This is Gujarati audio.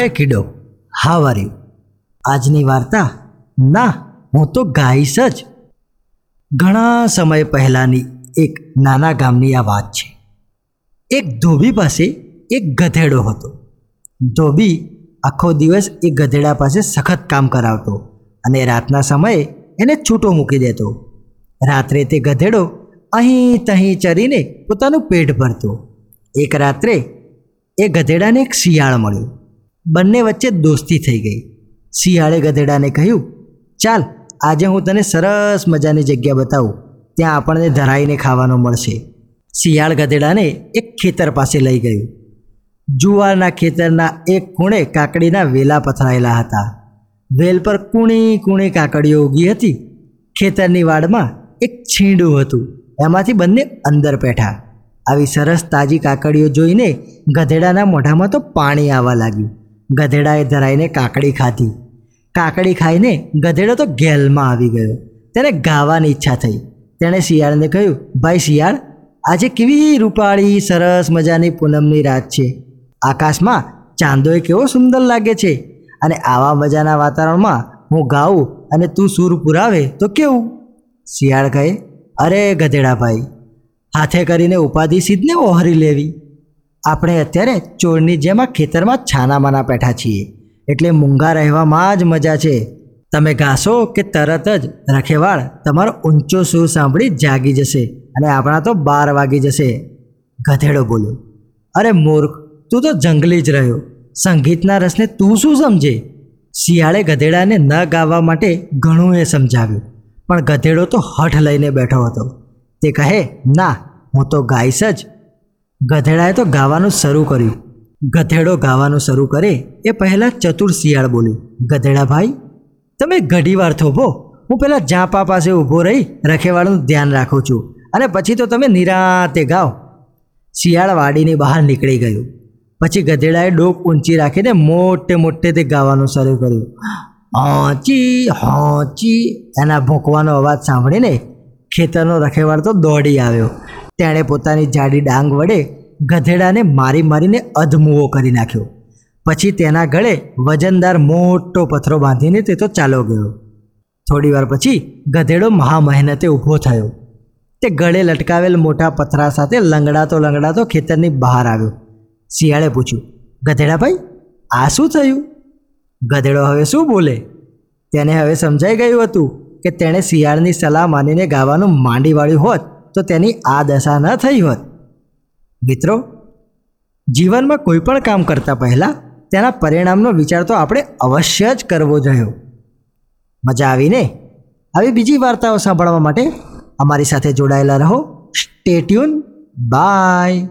હે કિડો હા આર આજની વાર્તા? ના, હું તો ગાઈશ જ. ઘણા સમય પહેલાંની એક નાના ગામની આ વાત છે. એક ધોબી પાસે એક ગધેડો હતો. ધોબી આખો દિવસ એ ગધેડા પાસે સખત કામ કરાવતો અને રાતના સમયે એને છૂટો મૂકી દેતો. રાત્રે તે ગધેડો અહીં તહીં ચરીને પોતાનું પેટ ભરતો. એક રાત્રે એ ગધેડાને એક શિયાળ મળ્યું. બંને વચ્ચે દોસ્તી થઈ ગઈ. શિયાળે ગધેડાને કહ્યું, ચાલ, આજે હું તને સરસ મજાની જગ્યા બતાવું. ત્યાં આપણને ધરાઈને ખાવાનું મળશે. શિયાળ ગધેડાને એક ખેતર પાસે લઈ ગયું. જુવારના ખેતરના એક ખૂણે કાકડીના વેલા પથરાયેલા હતા. વેલ પર કૂણી કૂણી કાકડીઓ ઉગી હતી. ખેતરની વાડમાં એક છીંડું હતું. એમાંથી બંને અંદર બેઠા. આવી સરસ તાજી કાકડીઓ જોઈને ગધેડાના મોઢામાં તો પાણી આવવા લાગ્યું. ગધેડાએ ધરાઈને કાકડી ખાધી. કાકડી ખાઈને ગધેડો તો ગેલમાં આવી ગયો. તેને ગાવાની ઈચ્છા થઈ. તેણે શિયાળને કહ્યું, ભાઈ શિયાળ, આજે કેવી રૂપાળી, સરસ મજાની પૂનમની રાત છે. આકાશમાં ચાંદોએ કેવો સુંદર લાગે છે અને આવા મજાના વાતાવરણમાં હું ગાઉં અને તું સૂર પુરાવે તો કેવું? શિયાળ કહે, અરે ગધેડાભાઈ, હાથે કરીને ઉપાધિ સીધને ઓહરી લેવી. આપણે અત્યારે ચોરની જેમ આ ખેતરમાં છાનામાના બેઠા છીએ. એટલે મૂંગા રહેવામાં જ મજા છે. તમે ગાશો કે તરત જ રખેવાળ તમારો ઊંચો સૂર સાંભળી જાગી જશે અને આપણા તો બાર વાગી જશે. ગધેડો બોલ્યો, અરે મૂર્ખ, તું તો જંગલી જ રહ્યો. સંગીતના રસને તું શું સમજે? શિયાળે ગધેડાને ન ગાવા માટે ઘણું એ સમજાવ્યું, પણ ગધેડો તો હઠ લઈને બેઠો હતો. તે કહે, ના, હું તો ગાઈશ જ. ગધેડાએ તો ગાવાનું શરૂ કર્યું. ગધેડો ગાવાનું શરૂ કરે એ પહેલાં ચતુર શિયાળ બોલ્યું. ગધેડા ભાઈ, તમે ઘડીવાર થોભો. હું પહેલાં જાપા પાસે ઊભો રહી રખેવાળનું ધ્યાન રાખું છું અને પછી તો તમે નિરાતે ગાઓ. શિયાળ વાડીની બહાર નીકળી ગયું. પછી ગધેડાએ ડોક ઊંચી રાખીને મોટે મોટે તે ગાવાનું શરૂ કર્યું. હોંચી હોંચી. એના ભોંકવાનો અવાજ સાંભળીને ખેતરનો રખેવાળ તો દોડી આવ્યો. તેણે પોતાની જાડી ડાંગ વડે ગધેડાને મારી મારીને અધમુવો કરી નાખ્યો. પછી તેના ગળે વજનદાર મોટો પથરો બાંધીને તે તો ચાલો ગયો. થોડીવાર પછી ગધેડો મહા મહેનતે ઊભો થયો. તે ગળે લટકાવેલ મોટા પથરા સાથે લંગડાતો લંગડાતો ખેતરની બહાર આવ્યો. શિયાળે પૂછ્યું ગધેડાભાઈ આ શું થયું? ગધેડો હવે શું બોલે? તેને હવે સમજાઈ ગયું હતું કે તેણે શિયાળની સલાહ માનીને ગાવાનું માંડી વાળ્યું હોત તો તેની આ દશા ન થઈ હોત. મિત્રો, જીવનમાં કોઈ પણ કામ કરતાં પહેલાં તેના પરિણામનો વિચાર તો આપણે અવશ્ય જ કરવો જોઈએ. મજા આવીને આવી બીજી વાર્તાઓ સાંભળવા માટે અમારી સાથે જોડાયેલા રહો. Stay tuned by